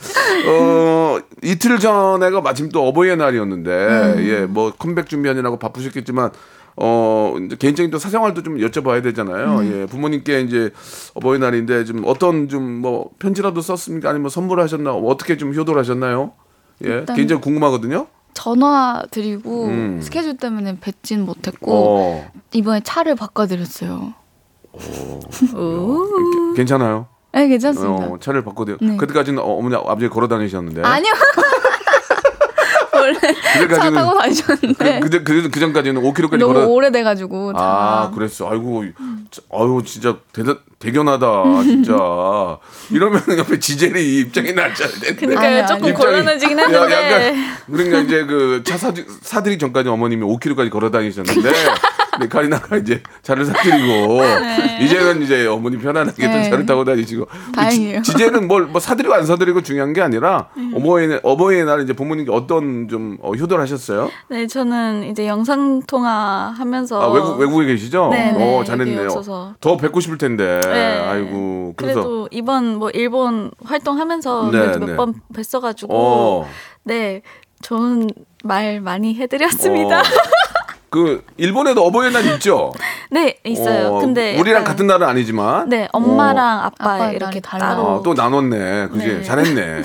S1: 어, 이틀 전에가 마침 또 어버이의 날이었는데, 예, 뭐 컴백 준비하느라고 바쁘셨겠지만, 어, 개인적인 또 사생활도 좀 여쭤봐야 되잖아요. 예, 부모님께 이제 어버이날인데 좀 어떤 좀 뭐 편지라도 썼습니까? 아니면 선물하셨나? 어떻게 좀 효도를 하셨나요? 예, 개인적으로 궁금하거든요.
S2: 전화 드리고
S1: 음.
S2: 스케줄 때문에 뵙진 못했고
S1: 어,
S2: 이번에 차를 바꿔드렸어요.
S1: 게- 괜찮아요.
S2: 네, 괜찮습니다.
S1: 어, 차를 바꿔도
S2: 네.
S1: 그때까지는 어, 어머니 아버지 걸어 다니셨는데.
S2: 아니요. 원래 차
S1: 그때까지는
S2: 타고 다니셨는데
S1: 그, 그, 그 전까지는 5km까지
S2: 너무
S1: 걸어.
S2: 오래돼가지고
S1: 아,
S2: 차.
S1: 그랬어. 아이고, 아유, 진짜 대단, 대견하다, 진짜. 이러면 옆에 지젤이 입장이 낮아야 되는데.
S3: 그러니까
S2: 아니,
S3: 조금
S2: 아니.
S3: 곤란해지긴
S1: 야,
S3: 했는데.
S1: 약간, 그러니까 이제 그 차 사드, 사드리 전까지 어머님이 5km까지 걸어 다니셨는데, 근데 카리나가 이제 차를 사드리고, 이제는 이제 어머니 편안하게 좀
S2: 네.
S1: 차를 타고 다니시고.
S2: 다행이에요.
S1: 지, 지젤은 뭘, 뭐 사드리고 안 사드리고 중요한 게 아니라, 어버이날, 어버이의 날 이제 부모님께 어떤 좀 어, 효도를 하셨어요?
S3: 네, 저는 이제 영상 통화 하면서
S1: 아, 외국, 외국에 계시죠?
S3: 네, 네,
S1: 어, 잘했네요. 더 뵙고 싶을 텐데.
S3: 네.
S1: 아이고. 그래서.
S3: 그래도 이번 뭐 일본 활동하면서
S1: 네, 네.
S3: 몇번 뵀어가지고
S1: 어.
S3: 네 좋은 말 많이 해드렸습니다.
S1: 어. 그 일본에도 어버이날 있죠.
S3: 네 있어요.
S1: 어,
S3: 근데
S1: 우리랑
S3: 약간-
S1: 같은 날은 아니지만.
S3: 네 엄마랑 아빠
S2: 아빠
S3: 이렇게. 따로
S1: 어, 또 나눴네. 그지?
S3: 네.
S1: 잘했네.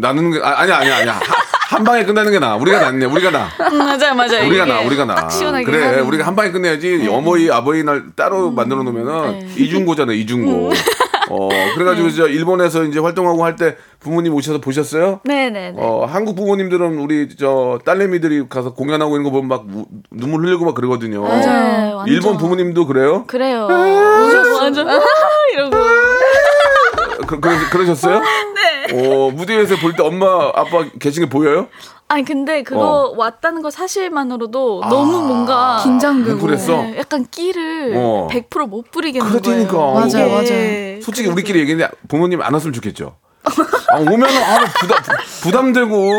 S1: 나누는 게 아, 아니야 아니야 아니야. 한, 한 방에 끝나는 게 나. 우리가 낫네. 우리가 나.
S3: 음, 맞아요 맞아요.
S1: 우리가 나. 우리가 나. 그래.
S3: 하는.
S1: 우리가 한 방에 끝내야지. 어머니 아버지 날 따로 만들어 놓으면은
S3: 네.
S1: 이중고잖아. 이중고. 어 그래가지고 저 일본에서 이제 활동하고 할 때 부모님 오셔서 보셨어요?
S3: 네네네.
S1: 어, 한국 부모님들은 우리 저 딸내미들이 가서 공연하고 있는 거 보면 막 우- 눈물 흘리고 막 그러거든요.
S3: 네, 완전.
S1: 일본 부모님도 그래요?
S3: 그래요.
S1: 아,
S3: 완전 아, 이러고
S1: 그, 그러, 그러셨어요? 네. 어, 무대에서 볼 때 엄마 아빠 계신 게 보여요?
S3: 아니 근데 그거
S1: 어.
S3: 왔다는 거 사실만으로도 너무 뭔가
S2: 긴장되고.
S3: 네, 약간 끼를
S1: 어.
S3: 100%못 부리겠는
S1: 그렇다니까.
S3: 거예요.
S1: 맞아요.
S2: 맞아요.
S1: 솔직히 우리끼리 얘기했는데 부모님 안 왔으면 좋겠죠. 아, 오면은 아, 부담 부담되고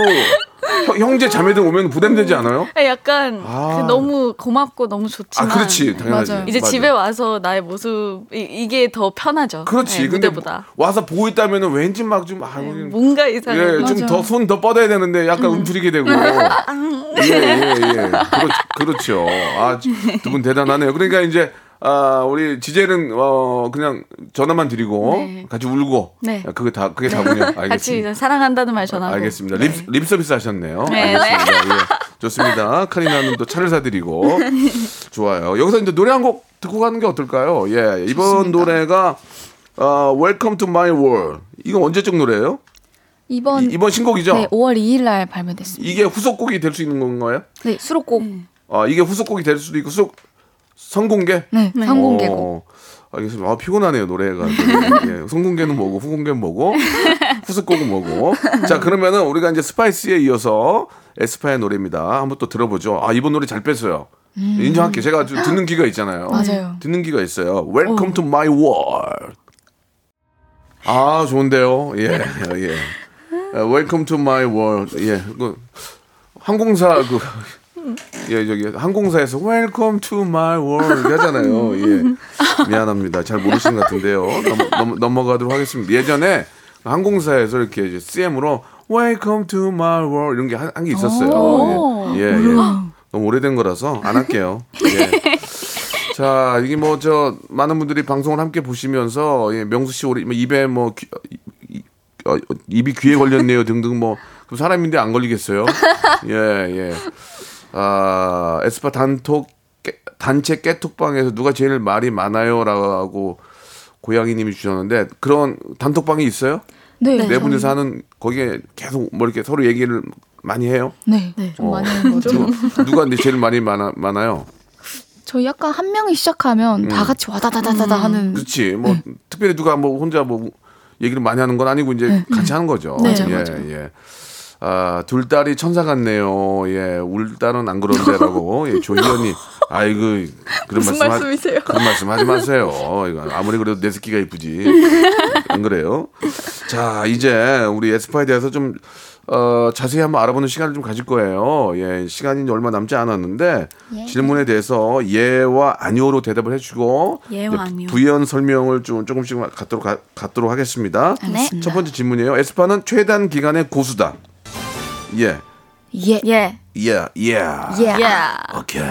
S1: 형- 형제 자매들 오면 부담되지 않아요?
S3: 네, 약간
S1: 아.
S3: 그 너무 고맙고 너무
S1: 아,
S3: 좋지만
S1: 그렇지. 당연하지.
S2: 맞아요.
S3: 이제
S1: 맞아.
S3: 집에 와서 나의 모습 이, 게더 편하죠.
S1: 그렇지.
S3: 네,
S1: 근데
S3: 무대보다.
S1: 와서 보고 있다면은 왠지 막좀 아,
S3: 뭔가 이상해.
S1: 예, 좀. 더 손 더 뻗어야 되는데 약간 움츠리게 되고. 예, 예, 예. 그렇, 그렇죠. 아, 두 분 대단하네요. 그러니까 이제 아, 우리 지젤은 어 그냥 전화만 드리고
S3: 네.
S1: 같이 울고
S3: 네.
S1: 그게 다 그게 다군요.
S3: 같이
S1: 알겠습니다.
S3: 이제 사랑한다는 말 전하고.
S1: 알겠습니다. 립, 립 서비스 하셨네요.
S3: 네,
S1: 알겠습니다. 예. 좋습니다. 카리나는 또 차를 사드리고 좋아요. 여기서 이제 노래 한 곡 듣고 가는 게 어떨까요? 예, 이번 노래가 어, Welcome to My World. 이거 언제적 노래예요?
S2: 이번
S1: 이, 번 신곡이죠?
S2: 네, 5월 2일 날 발매됐습니다.
S1: 이게 후속곡이 될 수 있는 건가요?
S2: 네, 수록곡.
S1: 아, 이게 후속곡이 될 수도 있고 수록 선공개?
S2: 네, 상공개곡.
S1: 어, 알겠습니다. 아, 피곤하네요, 노래가. 예, 선공개는 뭐고, 후공개는 뭐고, 후속곡은 뭐고. 자, 그러면은 우리가 이제 스파이스에 이어서 에스파의 노래입니다. 한번 또 들어보죠. 아, 이번 노래 잘 뺐어요. 인정할게요. 제가 좀 듣는 귀가 있잖아요.
S2: 맞아요.
S1: 듣는 귀가 있어요. Welcome to my world. 아, 좋은데요. 예, 예. 어, Welcome to my world. 예, 그 항공사 그 예, 저기 항공사에서 Welcome to my world 하잖아요. 예. 미안합니다. 잘 모르시는 것 같은데요. 넘, 넘, 넘 어가도록 하겠습니다. 예전에 항공사에서 이렇게 이제 CM으로 Welcome to my world 이런 게 한게 있었어요. 예, 예. 예. 너무 오래된 거라서 안 할게요. 예. 자, 이게 뭐 저 많은 분들이 방송을 함께 보시면서 예, 명수 씨 우리 뭐 입에 뭐 귀, 이- 어, 입이 귀에 걸렸네요 등등 뭐 그럼 사람인데 안 걸리겠어요? 예, 예. 아, 에스파 단톡 깨- 단체 깨톡방에서 누가 제일 말이 많아요라고 고양이님이 주셨는데 그런 단톡방이 있어요?
S2: 네,
S1: 네
S2: 네,
S1: 분이서 하는 거기에 계속 뭐 이렇게 서로 얘기를 많이 해요?
S2: 네, 좀
S1: 어.
S2: 많이 하는 거죠.
S1: 누가, 근데 제일 많이 많아, 많아요?
S2: 저희 약간 한 명이 시작하면 다 같이 와다다다다다 하는.
S1: 그렇지. 뭐 특별히 누가 뭐 혼자 뭐 얘기를 많이 하는 건 아니고 이제 같이 하는 거죠.
S2: 네,
S1: 예,
S2: 맞아요.
S1: 예. 아, 둘 딸이 천사 같네요. 예, 울 딸은 안 그런데라고. 예, 조희연이 아이고 그런
S3: 무슨
S1: 말씀
S3: 말씀이세요?
S1: 그런 말씀 하지 마세요. 이거 아무리 그래도 내 새끼가 이쁘지. 안 그래요? 자, 이제 우리 에스파에 대해서 좀 어, 자세히 한번 알아보는 시간을 좀 가질 거예요. 예, 시간이 이제 얼마 남지 않았는데 질문에 대해서 예와 아니오로 대답을 해주고
S3: 예와 아니오.
S1: 부연 설명을 좀 조금씩 갖도록 가- 갖도록 하겠습니다.
S2: 네.
S1: 첫 번째 질문이에요. 에스파는 최단 기간의 고수다. 예,
S2: 예,
S3: 예.
S1: 예, 예.
S2: 예.
S1: 오케이.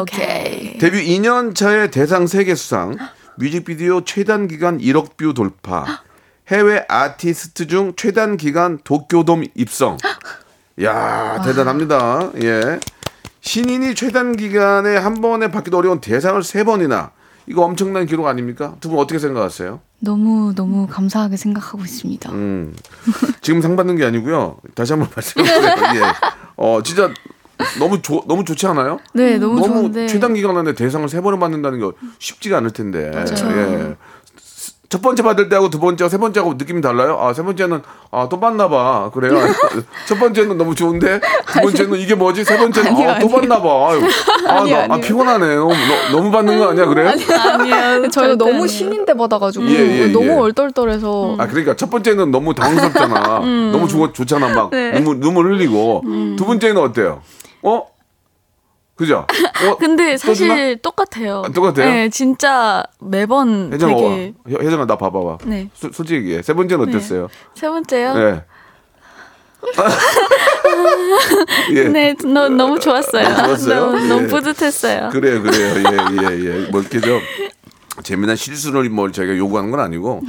S2: 오케이.
S1: 데뷔 2년 차의 대상 세 개 수상, 뮤직비디오 최단 기간 1억 뷰 돌파, 해외 아티스트 중 최단 기간 도쿄돔 입성. 야 대단합니다. 예. 신인이 최단 기간에 한 번에 받기도 어려운 대상을 세 번이나 이거 엄청난 기록 아닙니까? 두 분 어떻게 생각하세요?
S2: 너무 너무 감사하게 생각하고 있습니다.
S1: 음. 지금 상 받는 게 아니고요. 다시 한번 말씀드려요. 예. 어 진짜 너무 좋 너무 좋지 않아요?
S2: 네, 너무, 좋은데.
S1: 최단 기간 안에 대상을 세 번을 받는다는 게 쉽지가 않을 텐데. 예. 첫 번째 받을 때하고 두 번째하고 세 번째하고 느낌이 달라요? 아, 세 번째는, 아, 또 받나 봐. 그래요? 첫 번째는 너무 좋은데, 두 번째는 이게 뭐지? 세 번째는, 아, 또 받나 봐. 아유, 아, 너, 아, 피곤하네. 너무, 너, 너무 받는 거 아니야? 그래요?
S3: 아니요.
S2: 저희가 너무 신인데 받아가지고
S1: 예, 예,
S2: 너무
S1: 예.
S2: 얼떨떨해서
S1: 아, 그러니까 첫 번째는 너무 당황스럽잖아. 너무 좋, 좋잖아. 막, 눈물, 눈물 흘리고. 두 번째는 어때요? 어? 그죠? 어?
S3: 근데? 사실 똑같아요.
S1: 아, 똑같아요?
S3: 네, 진짜 매번
S1: 혜정아,
S3: 되게
S1: 와. 혜정아, 나 봐봐봐.
S3: 네.
S1: 소- 솔직히 얘기해. 세 번째는 어땠어요?
S3: 세 번째요.
S1: 네. 예.
S3: 네, 너, 너무 좋았어요.
S1: 좋았어요?
S3: 너무,
S1: 예.
S3: 너무 뿌듯했어요.
S1: 그래요, 그래요. 예, 예, 예. 뭐 이렇게 저 재미난 실수를 뭐 저희가 요구하는 건 아니고.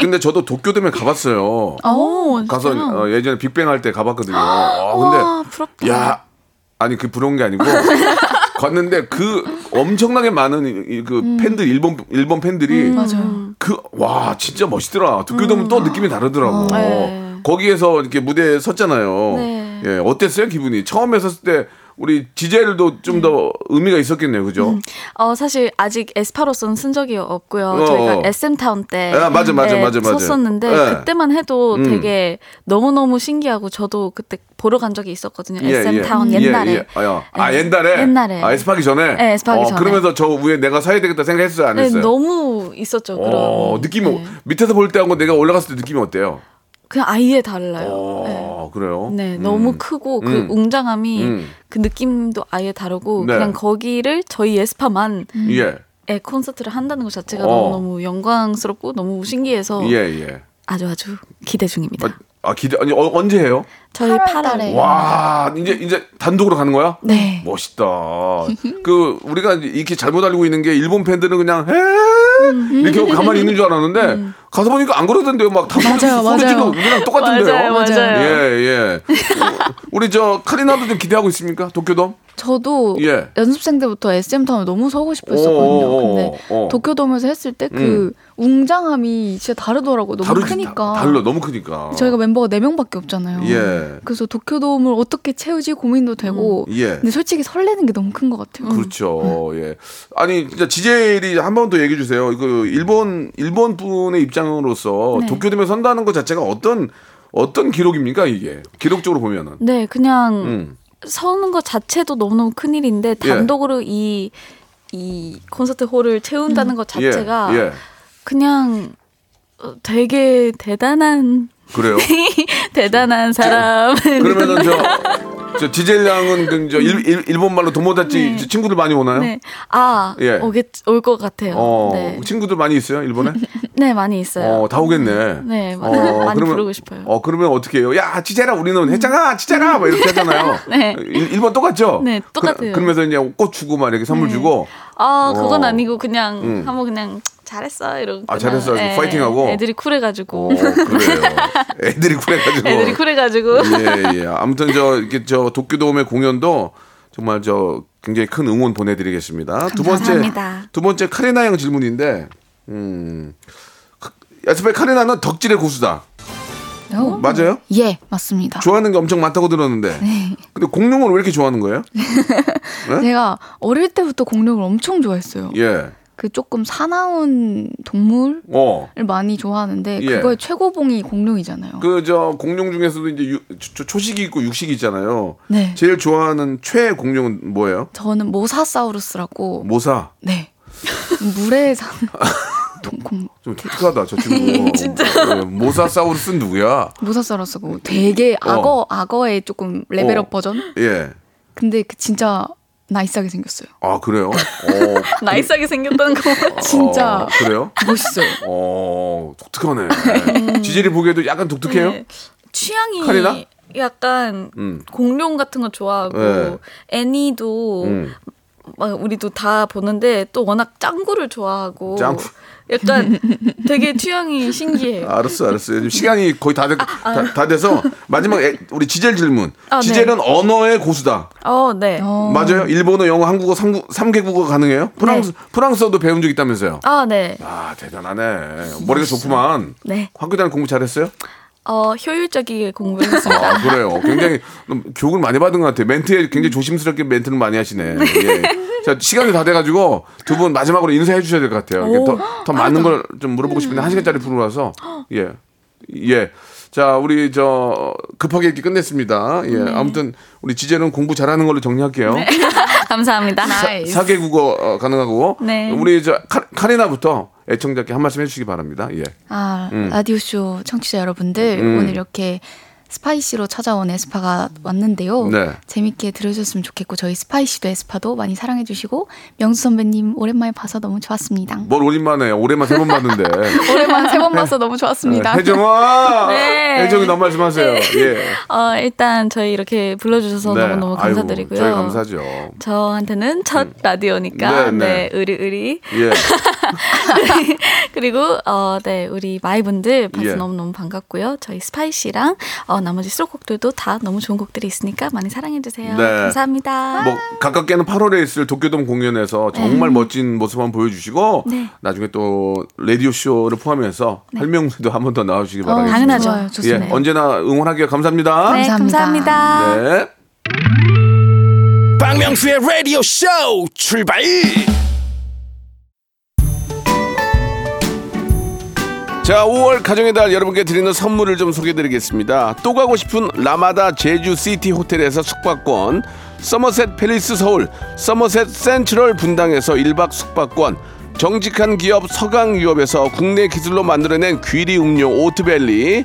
S1: 근데, 저, 저도 도쿄돔에 가봤어요.
S3: 오,
S1: 가서? 어, 예전에 빅뱅 할 때 가봤거든요. 아, 근데
S3: 와, 부럽다.
S1: 야, 아니 그 부러운 게 아니고 갔는데 그 엄청나게 많은 이- 이그
S3: 음.
S1: 팬들 일본 일본 팬들이
S2: 맞아요.
S1: 그 와 진짜 멋있더라. 도쿄돔은 또 느낌이 다르더라고.
S3: 음. 네.
S1: 거기에서 이렇게 무대에 섰잖아요.
S3: 네.
S1: 예, 어땠어요 기분이? 처음 에 섰을 때 우리 지젤도 좀더 의미가 있었겠네요, 그죠?
S3: 어, 사실 아직 에스파로서는 쓴 적이 없고요.
S1: 어.
S3: 저희가 SM 타운 때
S1: 아, 맞아, 맞아,
S3: 네,
S1: 맞아, 맞아.
S3: 섰었는데
S1: 네.
S3: 그때만 해도
S1: 음.
S3: 되게 너무 너무 신기하고 저도 그때 보러 간 적이 있었거든요. SM 타운
S1: 예,
S3: 옛날에.
S1: 예. 아, 야. 아,
S3: 네.
S1: 옛날에?
S3: 옛날에.
S1: 아, 에스파기 전에?
S3: 네, 에스파기
S1: 어,
S3: 전에.
S1: 그러면서 저 위에 내가 서야 되겠다 생각했어요, 안
S3: 네,
S1: 했어요?
S3: 너무 있었죠. 그런
S1: 어, 느낌이,
S3: 네.
S1: 밑에서 볼 때하고 내가 올라갔을 때 느낌이 어때요?
S3: 그냥 아예 달라요.
S1: 어, 그래요?
S3: 네,
S1: 음.
S3: 너무 크고 그
S1: 음.
S3: 웅장함이
S1: 음.
S3: 그 느낌도 아예 다르고
S1: 네.
S3: 그냥 거기를 저희 에스파만
S1: 예.
S3: 에 콘서트를 한다는 것 자체가
S1: 어.
S3: 너무 너무 영광스럽고 너무 신기해서
S1: 예, 예.
S3: 아주 아주 기대 중입니다.
S1: 아, 기대, 아니, 어, 언제 해요?
S3: 저희
S2: 8월
S3: 8월
S2: 달에.
S1: 와, 이제, 이제 단독으로 가는 거야?
S2: 네.
S1: 멋있다. 그, 우리가 이렇게 잘못 알고 있는 게 일본 팬들은 그냥, 해! 이렇게 하고 가만히 있는 줄 알았는데, 가서 보니까 안 그러던데요. 막다 소리,
S2: 맞아요,
S1: 소리 지르고
S2: 맞아요.
S1: 우리랑 똑같은데요.
S3: 맞아요, 맞아요.
S1: 예, 예. 우리 저, 카리나도 좀 기대하고 있습니까? 도쿄돔?
S2: 저도
S1: 예.
S2: 연습생 때부터 SM 타운 너무 서고 싶어
S1: 오,
S2: 했었거든요. 근데
S1: 어.
S2: 도쿄돔에서 했을 때그 웅장함이 진짜 다르더라고요. 너무
S1: 다르지,
S2: 크니까.
S1: 다- 달라, 너무 크니까.
S2: 저희가 멤버가 4명밖에 없잖아요.
S1: 예.
S2: 그래서 도쿄돔을 어떻게 채우지 고민도 되고.
S1: 예.
S2: 근데 솔직히 설레는 게 너무 큰 것 같아요.
S1: 그렇죠. 예. 아니 진짜 지젤이 한번 더 얘기해 주세요. 그 일본 일본 분의 입장으로서
S2: 네.
S1: 도쿄돔에 선다는 것 자체가 어떤 어떤 기록입니까 이게 기록적으로 보면은.
S3: 네, 그냥
S1: 음.
S3: 서는 것 자체도 너무너무 큰 일인데 단독으로 이, 이 콘서트 홀을 채운다는 것
S1: 예.
S3: 자체가
S1: 예.
S3: 그냥 어, 되게 대단한
S1: 그래요.
S3: 대단한 사람.
S1: 그러면은 저. 저 지젤 양은 그저 일본 말로 도모다치 친구들 많이 오나요?
S3: 네. 아,
S1: 예.
S3: 오겠 올 것 같아요.
S1: 어,
S3: 네.
S1: 친구들 많이 있어요 일본에?
S3: 네, 많이 있어요.
S1: 어, 다 오겠네.
S3: 네, 많이, 많이
S1: 그러면-
S3: 부르고 싶어요.
S1: 어, 그러면 어떻게 해요? 야, 지젤아, 우리는 했잖아, 지젤아! 막 이렇게 하잖아요.
S3: 네.
S1: 일, 일본 똑같죠?
S3: 네, 똑같아요.
S1: 그, 러면서 이제 꽃 주고 막 이렇게 선물
S3: 네.
S1: 주고.
S3: 아, 그건
S1: 어.
S3: 아니고 그냥
S1: 음.
S3: 한번 그냥 잘했어 이러고.
S1: 아, 잘했어.
S3: 예,
S1: 파이팅하고?
S3: 애들이 쿨해가지고.
S1: 어, 그래요. 애들이 쿨해가지고.
S3: 애들이 쿨해가지고.
S1: 예, 예. 아무튼 저, 이렇게 저 도쿄돔의 공연도 정말 저 굉장히 큰 응원 보내드리겠습니다. 두 번째,
S3: 감사합니다.
S1: 두 번째 카리나 양 질문인데, 음. 야스파의 카리나는 덕질의 고수다.
S2: 어?
S1: 맞아요?
S2: 예, 맞습니다.
S1: 좋아하는 게 엄청 많다고 들었는데.
S2: 네.
S1: 근데 공룡을 왜 이렇게 좋아하는 거예요? 네?
S2: 제가 어릴 때부터 공룡을 엄청 좋아했어요.
S1: 예.
S2: 그 조금 사나운 동물을
S1: 어.
S2: 많이 좋아하는데
S1: 예.
S2: 그거의 최고봉이 공룡이잖아요.
S1: 그 저 공룡 중에서도 이제 유- 초- 초식이 있고 육식이 있잖아요.
S2: 네.
S1: 제일 좋아하는 최애 공룡은 뭐예요?
S2: 저는 모사사우루스라고
S1: 모사.
S2: 네 물에 사는 동공
S1: 좀 독특하다 저 친구. 진짜. 모사사우루스는 누구야?
S2: 모사사우루스고 되게 악어 악어의 조금 level up
S1: 어.
S2: 버전.
S1: 예.
S2: 근데 그 진짜 nice하게 생겼어요.
S1: 아 그래요? 어,
S3: nice하게 생겼다는 거.
S2: 진짜
S1: 어, 그래요?
S2: 멋있어요.
S1: 어 독특하네. 지젤이 보기에도 약간 독특해요?
S3: 네. 취향이
S1: 카리나?
S3: 약간
S1: 음.
S3: 공룡 같은 거 좋아하고
S1: 네.
S3: 애니도
S1: 음.
S3: 막 우리도 다 보는데 또 워낙 짱구를 좋아하고
S1: 짱구.
S3: 약간 되게 취향이 신기해요.
S1: 알았어, 알았어. 지금 시간이 거의 다, 돼, 다, 다 돼서 마지막 애- 우리 지젤 질문.
S3: 아, 네.
S1: 지젤은 언어의 고수다.
S3: 어, 네.
S2: 어.
S1: 맞아요? 일본어, 영어, 한국어, 삼삼개국어 가능해요? 프랑스, 프랑스어도 배운 적 있다면서요?
S3: 아, 네.
S1: 아, 대단하네. 머리가 좋구만.
S3: 네.
S1: 학교 다닐 공부 잘했어요?
S3: 어, 효율적이게 공부했습니다.
S1: 아, 그래요. 굉장히 교육을 많이 받은 것 같아요. 멘트에 굉장히 조심스럽게 멘트를 많이 하시네. 예. 자, 시간이 다 돼가지고 두 분 마지막으로 인사해 주셔야 될 것 같아요. 이게 더, 더 많은 걸 좀 물어보고 싶은데 한 시간짜리 프로라서. 예. 예. 자, 우리 저 급하게 이렇게 끝냈습니다. 예. 아무튼 우리 지젤은 공부 잘하는 걸로 정리할게요.
S3: 감사합니다.
S2: nice.
S1: 사개 국어 어, 가능하고
S3: 네.
S1: 우리 저 카, 카리나부터 애청자께 한 말씀 해주시기 바랍니다. 예.
S2: 아
S1: 음.
S2: 라디오 쇼 청취자 여러분들
S1: 음.
S2: 오늘 이렇게 Spicy로 찾아온 에스파가 왔는데요.
S1: 네.
S2: 재밌게 들으셨으면 좋겠고 저희 Spicy도 에스파도 많이 사랑해 주시고 명수 선배님 오랜만에 봐서 너무 좋았습니다.
S1: 뭘 오랜만에 오랜만 세 번 봤는데.
S2: 오랜만에 세번 봐서 너무 좋았습니다.
S1: 네, 혜정아,
S3: 네.
S1: 혜정이 너무 말씀하세요. 예.
S3: 어, 일단 저희 이렇게 불러주셔서
S1: 네.
S3: 너무너무
S1: 아이고,
S3: 감사드리고요.
S1: 저희 감사죠.
S3: 저한테는 첫 라디오니까
S1: 네,
S3: 네,
S1: 네.
S3: 의리 의리
S1: 예.
S3: 그리고 어, 네 우리 MY분들 봐서
S1: 예.
S3: 너무 너무 반갑고요. 저희 Spicy랑 어, 나머지 수록곡들도 다 너무 좋은 곡들이 있으니까 많이 사랑해 주세요.
S1: 네.
S3: 감사합니다.
S1: 뭐 가깝게는 8월에 있을 도쿄돔 공연에서 정말 멋진 모습 한번 보여주시고
S3: 네.
S1: 나중에 또 라디오 쇼를 포함해서 활명수도 한 번 더 나오시기 바라겠습니다.
S3: 당연하죠.
S2: 좋아요,
S1: 예. 언제나 응원하기에 감사합니다.
S3: 네,
S2: 감사합니다.
S3: 감사합니다.
S1: 네.
S4: 박명수의 라디오 쇼 출발
S1: 자, 5월 가정의 달 여러분께 드리는 선물을 좀 소개해드리겠습니다. 또 가고 싶은 라마다 제주 시티 호텔에서 숙박권, 서머셋 팰리스 서울, 서머셋 센트럴 분당에서 1박 숙박권, 정직한 기업 서강유업에서 국내 기술로 만들어낸 귀리 음료 오트밸리,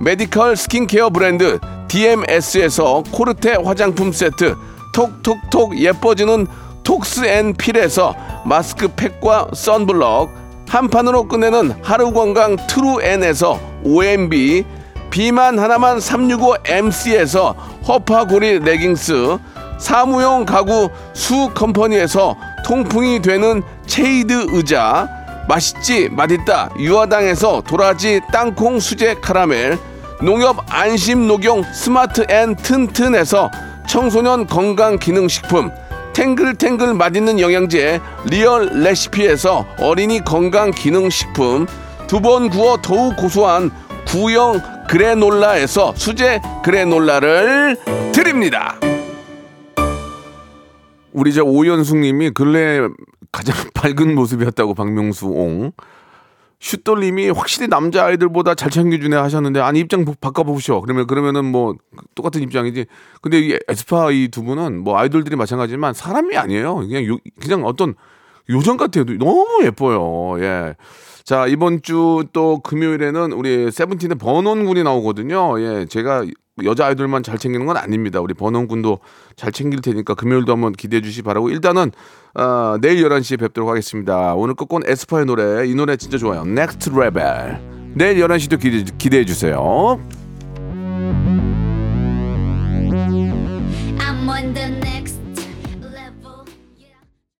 S1: 메디컬 스킨케어 브랜드 DMS에서 코르테 화장품 세트 톡톡톡 예뻐지는 톡스앤필에서 마스크팩과 선블럭 한 판으로 끝내는 하루 건강 트루엔에서 OMB 비만 하나만 365MC에서 허파고리 레깅스 사무용 가구 수 컴퍼니에서 통풍이 되는 체이드 의자 맛있지 맛있다 유화당에서 도라지 땅콩 수제 카라멜 농협 안심 녹용 스마트 앤 튼튼에서 청소년 건강 기능 식품 탱글탱글 맛있는 영양제 리얼 레시피에서 어린이 건강 기능 식품 두 번 구워 더욱 고소한 구형 그래놀라에서 수제 그래놀라를 드립니다. 우리 저 오연숙님이 근래 가장 밝은 모습이었다고 박명수 옹. 슛돌님이 확실히 남자 아이들보다 잘 챙겨주네 하셨는데 아니 입장 보- 바꿔보시오. 그러면 그러면은 뭐 똑같은 입장이지. 근데 이 에스파 이 두 분은 뭐 아이돌들이 마찬가지지만 사람이 아니에요. 그냥 요, 그냥 어떤 요정 같아요. 너무 예뻐요. 예. 자 이번 주 또 금요일에는 우리 세븐틴의 번원 군이 나오거든요. 예, 제가 여자 아이돌만 잘 챙기는 건 아닙니다. 우리 번원 군도 잘 챙길 테니까 금요일도 한번 기대해 주시 기 바라고 일단은 어, 내일 11시에 뵙도록 하겠습니다. 오늘 끝곡은 에스파의 노래 이 노래 진짜 좋아요. Next Level. 내일 11시도 기대, 기대해 주세요.